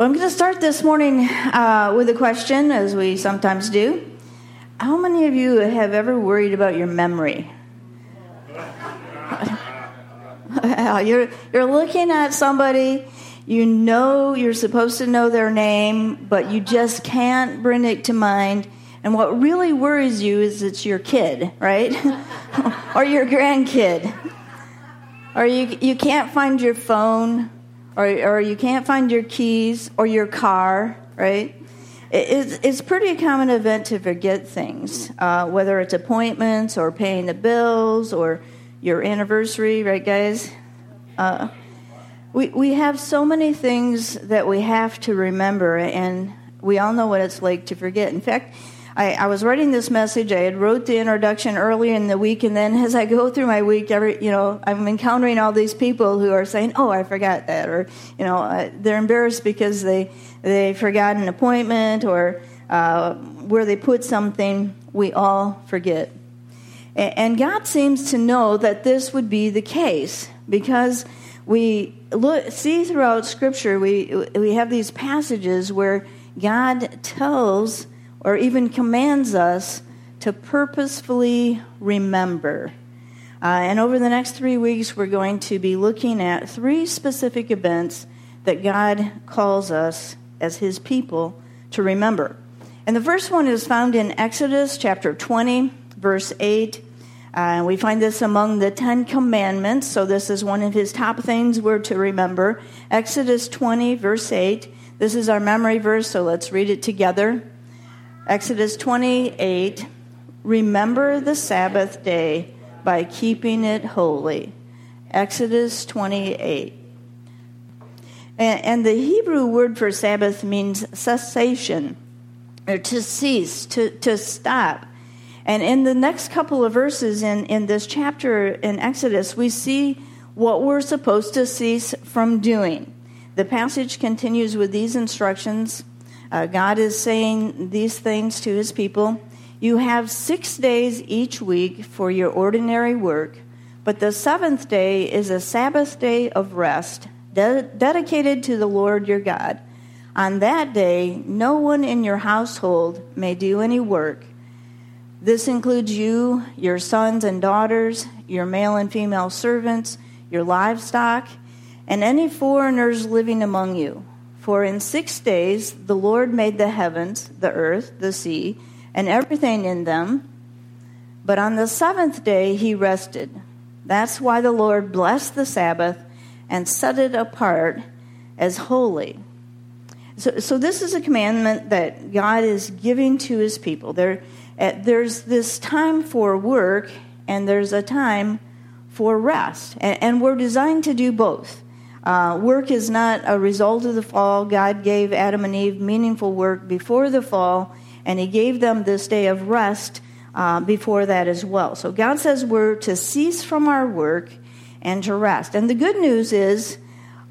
I'm going to start this morning uh, with a question, as we sometimes do. How many of you have ever worried about your memory? you're, you're looking at somebody, you know you're supposed to know their name, but you just can't bring it to mind. And what really worries you is it's your kid, right? or your grandkid. Or you, you can't find your phone or, or you can't find your keys or your car, right? It's, it's pretty common event to forget things, uh, whether it's appointments or paying the bills or your anniversary, right, guys? Uh, we, we have so many things that we have to remember, and we all know what it's like to forget. In fact, I, I, was writing this message. I had wrote the introduction earlier in the week, and then as I go through my week, every you know, I'm encountering all these people who are saying, "Oh, I forgot that," or you know, uh, they're embarrassed because they they forgot an appointment or uh, where they put something. We all forget, and God seems to know that this would be the case because we look, see throughout Scripture we we have these passages where God tells or even commands us to purposefully remember. Uh, and over the next three weeks, we're going to be looking at three specific events that God calls us as His people to remember. And the first one is found in Exodus chapter 20, verse 8. Uh, we find this among the Ten Commandments, so this is one of his top things we're to remember. Exodus 20, verse 8. This is our memory verse, so let's read it together. Exodus 28 Remember the Sabbath day by keeping it holy. Exodus 28. And, and the Hebrew word for Sabbath means cessation, or to cease, to, to stop. And in the next couple of verses in, in this chapter in Exodus, we see what we're supposed to cease from doing. The passage continues with these instructions uh, God is saying these things to his people. You have six days each week for your ordinary work, but the seventh day is a Sabbath day of rest de- dedicated to the Lord your God. On that day, no one in your household may do any work. This includes you, your sons and daughters, your male and female servants, your livestock, and any foreigners living among you for in six days the Lord made the heavens, the earth, the sea, and everything in them. But on the seventh day he rested. That's why the Lord blessed the Sabbath and set it apart as holy. So, so this is a commandment that God is giving to his people. There, there's this time for work and there's a time for rest. And, and we're designed to do both. Uh, work is not a result of the fall. God gave Adam and Eve meaningful work before the fall, and He gave them this day of rest uh, before that as well. So God says we're to cease from our work and to rest. And the good news is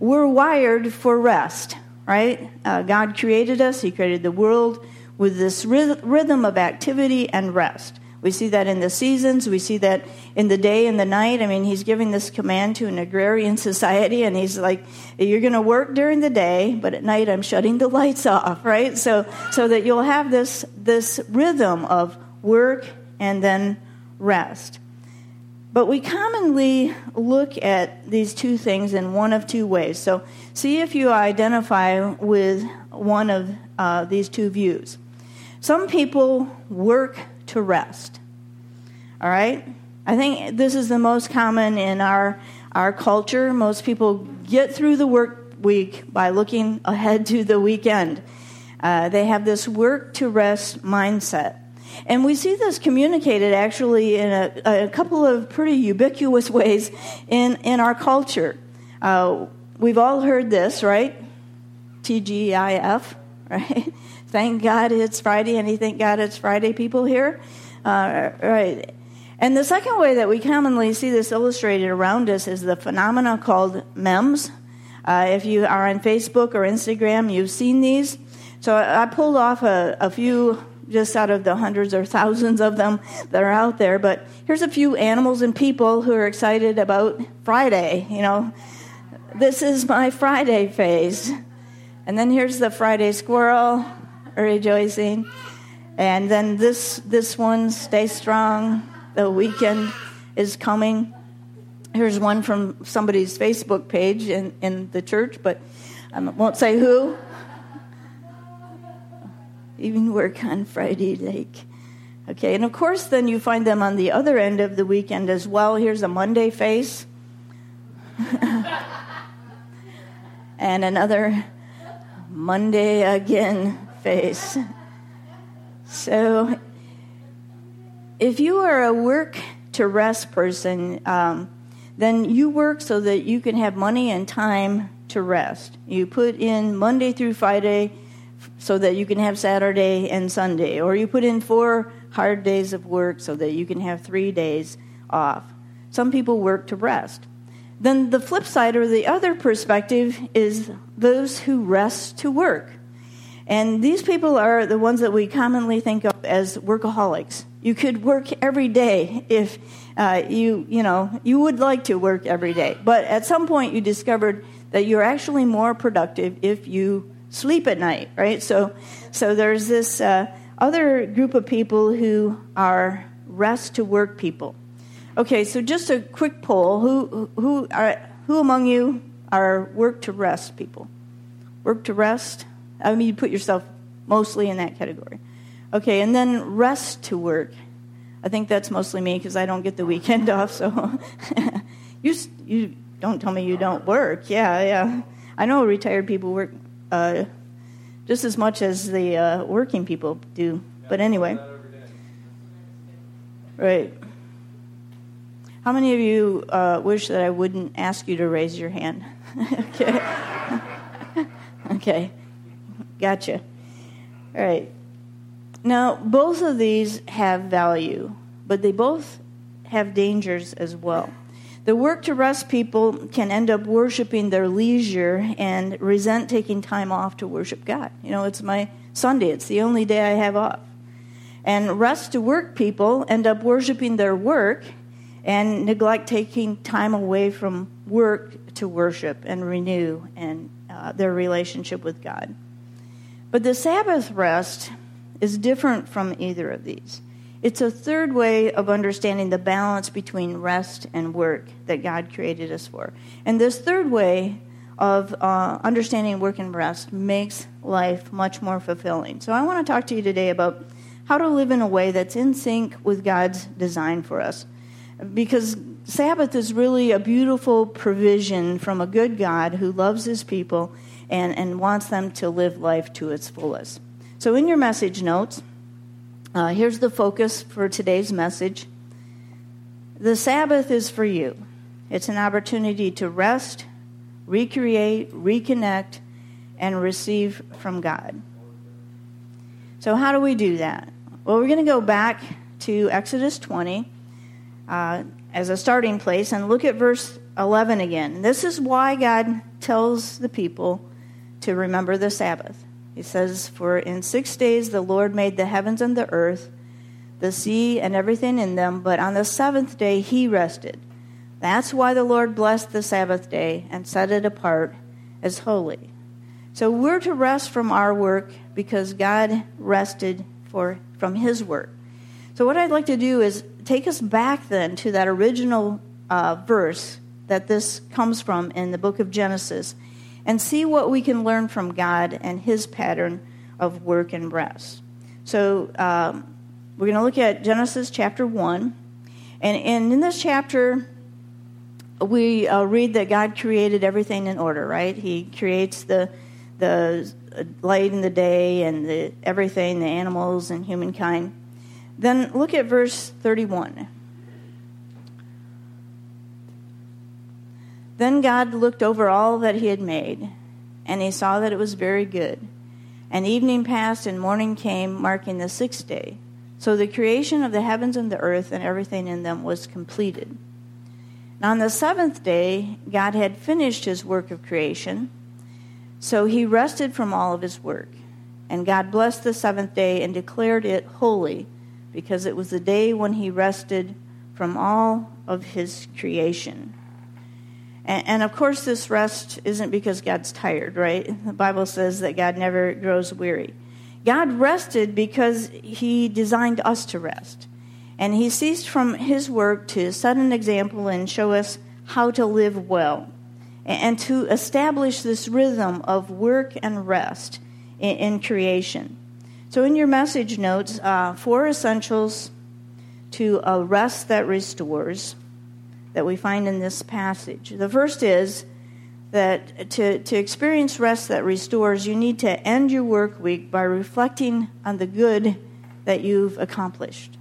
we're wired for rest, right? Uh, God created us, He created the world with this rhythm of activity and rest. We see that in the seasons. We see that in the day and the night. I mean, he's giving this command to an agrarian society, and he's like, "You're going to work during the day, but at night I'm shutting the lights off." Right? So, so that you'll have this this rhythm of work and then rest. But we commonly look at these two things in one of two ways. So, see if you identify with one of uh, these two views. Some people work to rest. All right? I think this is the most common in our, our culture. Most people get through the work week by looking ahead to the weekend. Uh, they have this work to rest mindset. And we see this communicated actually in a, a couple of pretty ubiquitous ways in, in our culture. Uh, we've all heard this, right? TGIF, right? Thank God it's Friday. Any thank God it's Friday people here? Uh, right. And the second way that we commonly see this illustrated around us is the phenomena called memes. Uh, if you are on Facebook or Instagram, you've seen these. So I pulled off a, a few just out of the hundreds or thousands of them that are out there. But here's a few animals and people who are excited about Friday. You know, this is my Friday phase. And then here's the Friday squirrel rejoicing. And then this this one, stay strong. The weekend is coming. Here's one from somebody's Facebook page in, in the church, but I won't say who. Even work on Friday, like. Okay, and of course, then you find them on the other end of the weekend as well. Here's a Monday face. and another Monday again face. So, if you are a work to rest person, um, then you work so that you can have money and time to rest. You put in Monday through Friday so that you can have Saturday and Sunday, or you put in four hard days of work so that you can have three days off. Some people work to rest. Then the flip side or the other perspective is those who rest to work. And these people are the ones that we commonly think of as workaholics. You could work every day if uh, you, you know, you would like to work every day. But at some point you discovered that you're actually more productive if you sleep at night, right? So, so there's this uh, other group of people who are rest to work people. Okay, so just a quick poll: who who are who among you are work to rest people? Work to rest. I mean, you put yourself mostly in that category. Okay, and then rest to work. I think that's mostly me because I don't get the weekend off. So you you don't tell me you don't work. Yeah, yeah. I know retired people work uh, just as much as the uh, working people do. But anyway, right. How many of you uh, wish that I wouldn't ask you to raise your hand? okay. okay. Gotcha. All right. Now, both of these have value, but they both have dangers as well. The work to rest people can end up worshiping their leisure and resent taking time off to worship God. You know, it's my Sunday, it's the only day I have off. And rest to work people end up worshiping their work and neglect taking time away from work to worship and renew and uh, their relationship with God. But the Sabbath rest is different from either of these. It's a third way of understanding the balance between rest and work that God created us for. And this third way of uh, understanding work and rest makes life much more fulfilling. So I want to talk to you today about how to live in a way that's in sync with God's design for us because Sabbath is really a beautiful provision from a good God who loves his people and, and wants them to live life to its fullest. So, in your message notes, uh, here's the focus for today's message The Sabbath is for you, it's an opportunity to rest, recreate, reconnect, and receive from God. So, how do we do that? Well, we're going to go back to Exodus 20 uh, as a starting place and look at verse 11 again. This is why God tells the people to remember the Sabbath. He says, For in six days the Lord made the heavens and the earth, the sea, and everything in them, but on the seventh day he rested. That's why the Lord blessed the Sabbath day and set it apart as holy. So we're to rest from our work because God rested for, from his work. So, what I'd like to do is take us back then to that original uh, verse that this comes from in the book of Genesis and see what we can learn from God and his pattern of work and rest. So, um, we're going to look at Genesis chapter 1. And, and in this chapter, we uh, read that God created everything in order, right? He creates the, the light in the day and the, everything, the animals and humankind. Then look at verse 31. Then God looked over all that he had made, and he saw that it was very good. And evening passed, and morning came, marking the sixth day. So the creation of the heavens and the earth and everything in them was completed. And on the seventh day, God had finished his work of creation, so he rested from all of his work. And God blessed the seventh day and declared it holy because it was the day when he rested from all of his creation. And, and, of course, this rest isn't because God's tired, right? The Bible says that God never grows weary. God rested because He designed us to rest. And He ceased from His work to set an example and show us how to live well and to establish this rhythm of work and rest in, in creation. So, in your message notes, uh, four essentials to a rest that restores that we find in this passage. The first is that to, to experience rest that restores, you need to end your work week by reflecting on the good that you've accomplished.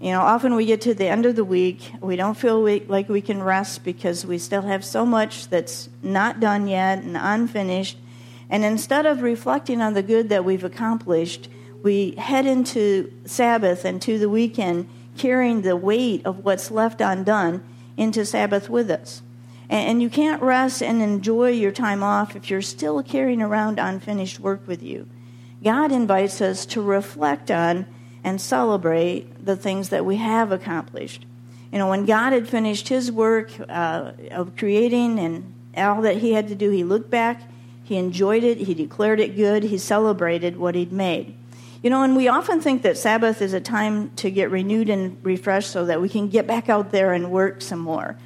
You know, often we get to the end of the week, we don't feel we, like we can rest because we still have so much that's not done yet and unfinished. And instead of reflecting on the good that we've accomplished, we head into Sabbath and to the weekend carrying the weight of what's left undone into Sabbath with us. And you can't rest and enjoy your time off if you're still carrying around unfinished work with you. God invites us to reflect on and celebrate the things that we have accomplished. You know, when God had finished his work uh, of creating and all that he had to do, he looked back, he enjoyed it, he declared it good, he celebrated what he'd made. You know, and we often think that Sabbath is a time to get renewed and refreshed so that we can get back out there and work some more.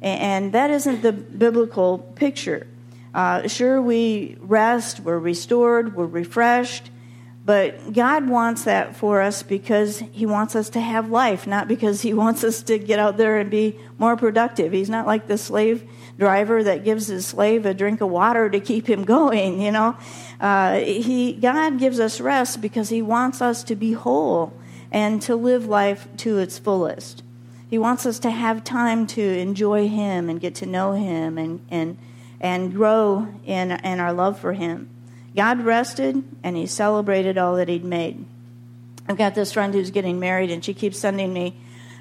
And that isn't the biblical picture. Uh, sure, we rest, we're restored, we're refreshed, but God wants that for us because He wants us to have life, not because He wants us to get out there and be more productive. He's not like the slave driver that gives his slave a drink of water to keep him going, you know. Uh, he, God gives us rest because He wants us to be whole and to live life to its fullest. He wants us to have time to enjoy Him and get to know Him and, and, and grow in, in our love for Him. God rested and He celebrated all that He'd made. I've got this friend who's getting married, and she keeps sending me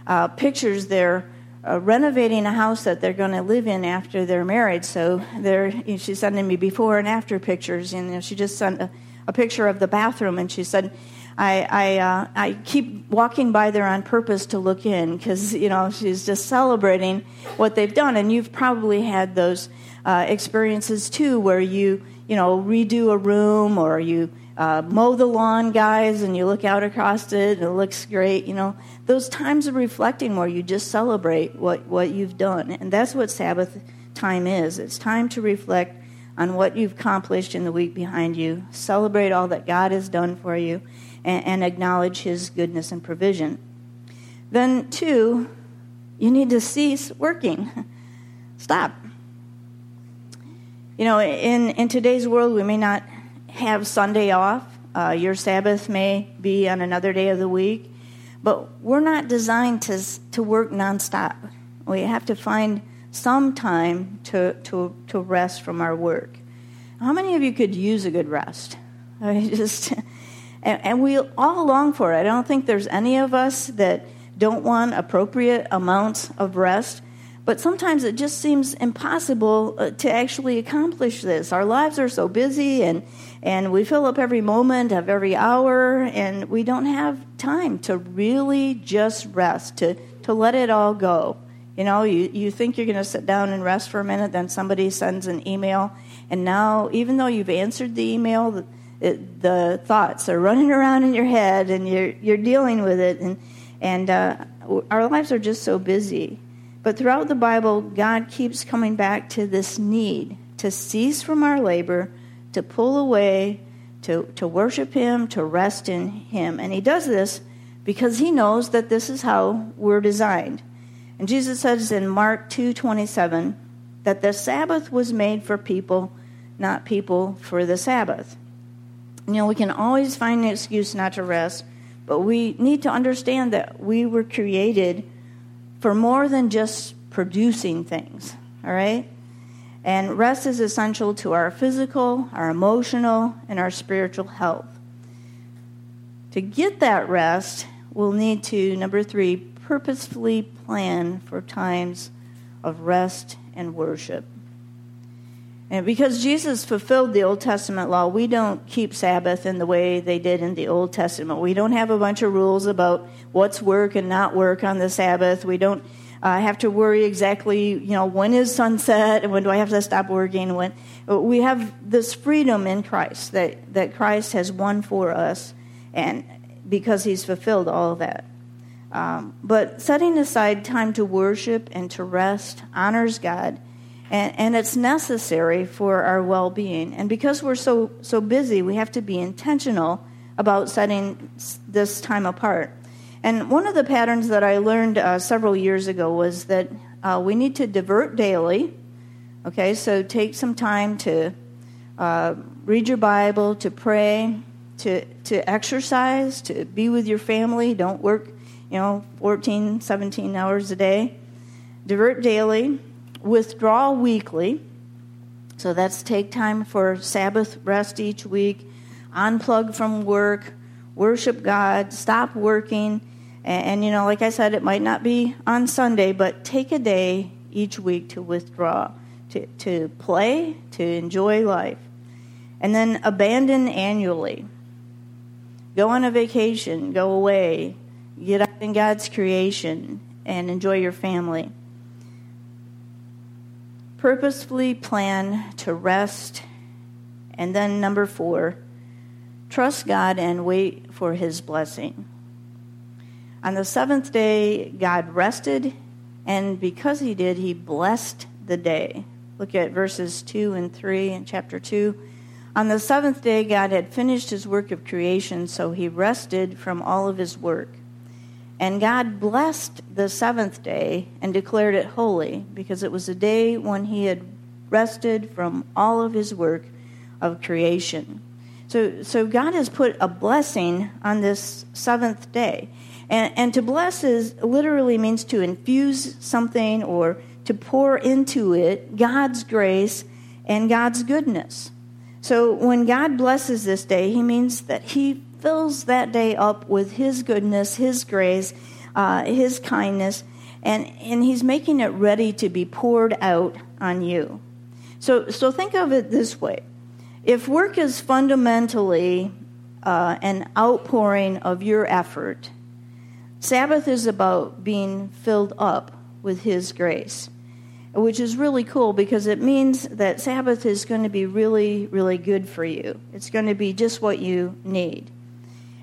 uh, pictures there uh, renovating a house that they're going to live in after they're married. So they're, know, she's sending me before and after pictures. And you know, she just sent a, a, picture of the bathroom, and she said, "I I, uh, I keep walking by there on purpose to look in because you know she's just celebrating what they've done." And you've probably had those uh, experiences too, where you you know redo a room or you uh, mow the lawn, guys, and you look out across it and it looks great. You know, those times of reflecting where you just celebrate what, what you've done. And that's what Sabbath time is it's time to reflect on what you've accomplished in the week behind you, celebrate all that God has done for you, and, and acknowledge His goodness and provision. Then, two, you need to cease working. Stop. You know, in, in today's world, we may not have Sunday off. Uh, your Sabbath may be on another day of the week. But we're not designed to, to work nonstop. We have to find some time to, to, to rest from our work. How many of you could use a good rest? I just, and, and we all long for it. I don't think there's any of us that don't want appropriate amounts of rest. But sometimes it just seems impossible uh, to actually accomplish this. Our lives are so busy and, and we fill up every moment of every hour, and we don't have time to really just rest, to, to let it all go. You know, you, you think you're going to sit down and rest for a minute, then somebody sends an email, and now, even though you've answered the email, the, it, the thoughts are running around in your head, and you're, you're dealing with it, and, and uh, our lives are just so busy. But throughout the Bible, God keeps coming back to this need to cease from our labor, to pull away, to, to worship Him, to rest in Him. And He does this because He knows that this is how we're designed. And Jesus says in Mark 2:27 that the Sabbath was made for people, not people for the Sabbath. You know, we can always find an excuse not to rest, but we need to understand that we were created for more than just producing things, all right? And rest is essential to our physical, our emotional, and our spiritual health. To get that rest, we'll need to, number three, purposefully plan for times of rest and worship. And because Jesus fulfilled the Old Testament law, we don't keep Sabbath in the way they did in the Old Testament. We don't have a bunch of rules about what's work and not work on the Sabbath. We don't I have to worry exactly, you know, when is sunset and when do I have to stop working? When we have this freedom in Christ that, that Christ has won for us, and because He's fulfilled all of that. Um, but setting aside time to worship and to rest honors God, and, and it's necessary for our well being. And because we're so, so busy, we have to be intentional about setting this time apart. And one of the patterns that I learned uh, several years ago was that uh, we need to divert daily. Okay, so take some time to uh, read your Bible, to pray, to, to exercise, to be with your family. Don't work you know, 14, 17 hours a day. Divert daily, withdraw weekly. So that's take time for Sabbath rest each week, unplug from work, worship God, stop working. And, and, you know, like I said, it might not be on Sunday, but take a day each week to withdraw, to, to play, to enjoy life. And then abandon annually. Go on a vacation, go away, Get up in God's creation and enjoy your family. Purposefully plan to rest. And then, number four, trust God and wait for his blessing. On the seventh day, God rested, and because he did, he blessed the day. Look at verses 2 and 3 in chapter 2. On the seventh day, God had finished his work of creation, so he rested from all of his work. And God blessed the seventh day and declared it holy, because it was a day when He had rested from all of His work of creation. So, so God has put a blessing on this seventh day. And, and to bless is literally means to infuse something or to pour into it God's grace and God's goodness. So when God blesses this day, He means that He fills that day up with His goodness, His grace, uh, His kindness, and, and He's making it ready to be poured out on you. So, so think of it this way if work is fundamentally uh, an outpouring of your effort, Sabbath is about being filled up with His grace, which is really cool because it means that Sabbath is going to be really, really good for you. It's going to be just what you need.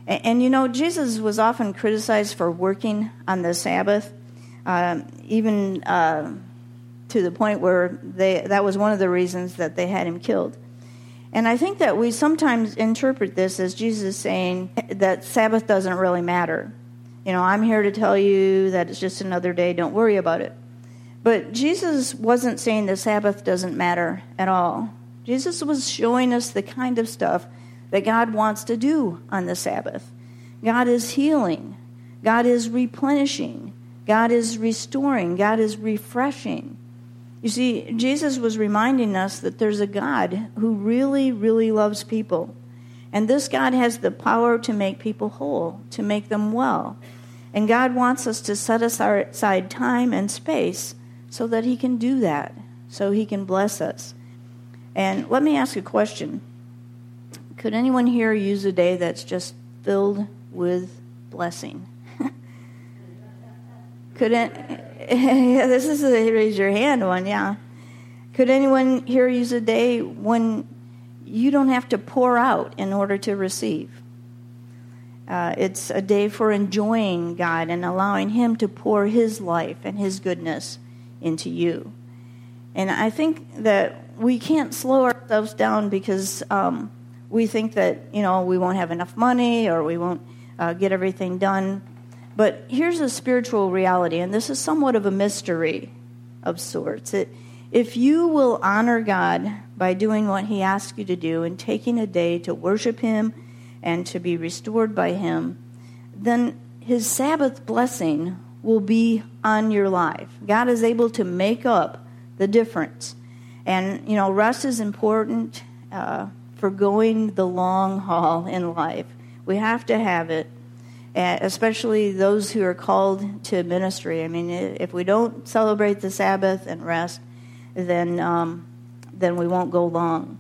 And, and, you know, Jesus was often criticized for working on the Sabbath, um, even uh, to the point where they, that was one of the reasons that they had him killed. And I think that we sometimes interpret this as Jesus saying that Sabbath doesn't really matter. You know, I'm here to tell you that it's just another day, don't worry about it. But Jesus wasn't saying the Sabbath doesn't matter at all. Jesus was showing us the kind of stuff that God wants to do on the Sabbath. God is healing, God is replenishing, God is restoring, God is refreshing. You see, Jesus was reminding us that there's a God who really, really loves people. And this God has the power to make people whole, to make them well. And God wants us to set aside time and space so that He can do that, so He can bless us. And let me ask a question could anyone here use a day that's just filled with blessing? Could? Yeah, this is a raise your hand one, yeah. Could anyone here use a day when you don't have to pour out in order to receive? Uh, it's a day for enjoying God and allowing Him to pour His life and His goodness into you. And I think that we can't slow ourselves down because um, we think that you know we won't have enough money or we won't uh, get everything done. But here's a spiritual reality, and this is somewhat of a mystery of sorts. It, if you will honor God by doing what He asks you to do and taking a day to worship Him and to be restored by Him, then His Sabbath blessing will be on your life. God is able to make up the difference. And, you know, rest is important. Uh, for going the long haul in life. We have to have it, especially those who are called to ministry. I mean, if we don't celebrate the Sabbath and rest, then um, then we won't go long.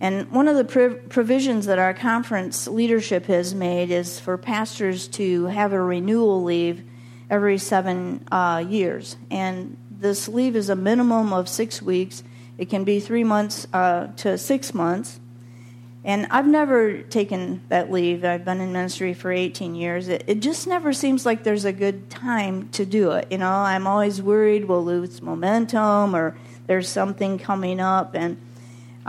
And one of the provisions that our conference leadership has made is for pastors to have a renewal leave every seven uh, years. And this leave is a minimum of six weeks. It can be three months uh, to six months. And I've never taken that leave. I've been in ministry for 18 years. It, it, just never seems like there's a good time to do it. You know, I'm always worried we'll lose momentum or there's something coming up. And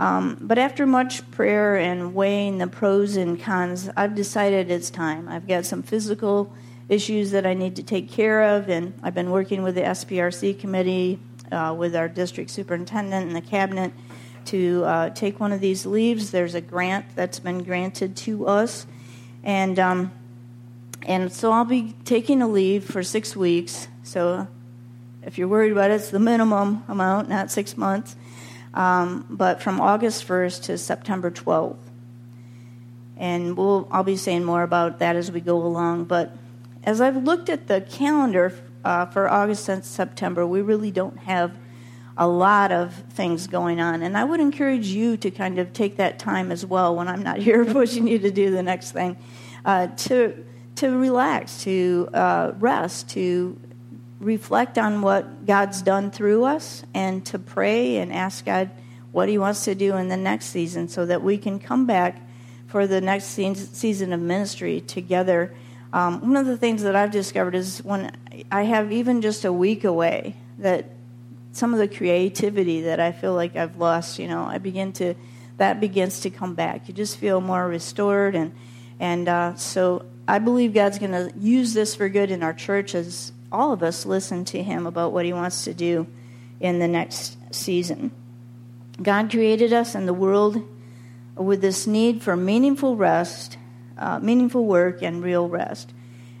um, but after much prayer and weighing the pros and cons, I've decided it's time. I've got some physical issues that I need to take care of, and I've been working with the SPRC committee, uh, with our district superintendent and the cabinet to uh, take one of these leaves. There's a grant that's been granted to us, and um, and so I'll be taking a leave for six weeks. So if you're worried about it, it's the minimum amount, not six months. Um, but from August 1st to September 12th. And we'll, I'll be saying more about that as we go along. But as I've looked at the calendar uh, for August and September, we really don't have a lot of things going on. And I would encourage you to kind of take that time as well when I'm not here pushing you to do the next thing, uh, to, to relax, to uh, rest, to reflect on what God's done through us, and to pray and ask God what He wants to do in the next season so that we can come back for the next season of ministry together um, one of the things that I've discovered is when I have even just a week away, that some of the creativity that I feel like I've lost, you know, I begin to, that begins to come back. You just feel more restored. And, and uh, so I believe God's going to use this for good in our church as all of us listen to Him about what He wants to do in the next season. God created us and the world with this need for meaningful rest uh, meaningful work and real rest.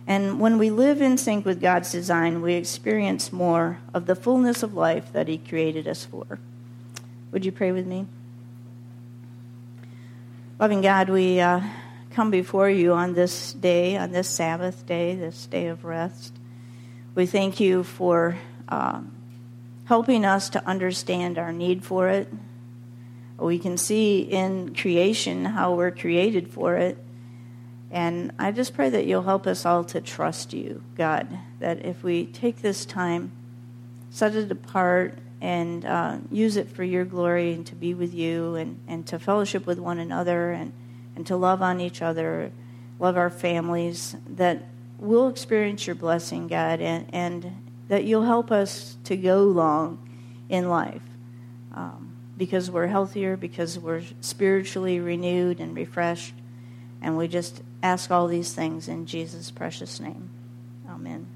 And when we live in sync with God's design, we experience more of the fullness of life that He created us for. Would you pray with me? Loving God, we uh, come before you on this day, on this Sabbath day, this day of rest. We thank you for uh, helping us to understand our need for it. We can see in creation how we're created for it. And I just pray that you'll help us all to trust you, God, that if we take this time, set it apart, and uh, use it for your glory and to be with you and, and to fellowship with one another and, and to love on each other, love our families, that we'll experience your blessing, God, and, and that you'll help us to go long in life um, because we're healthier, because we're spiritually renewed and refreshed. And we just ask all these things in Jesus' precious name. Amen.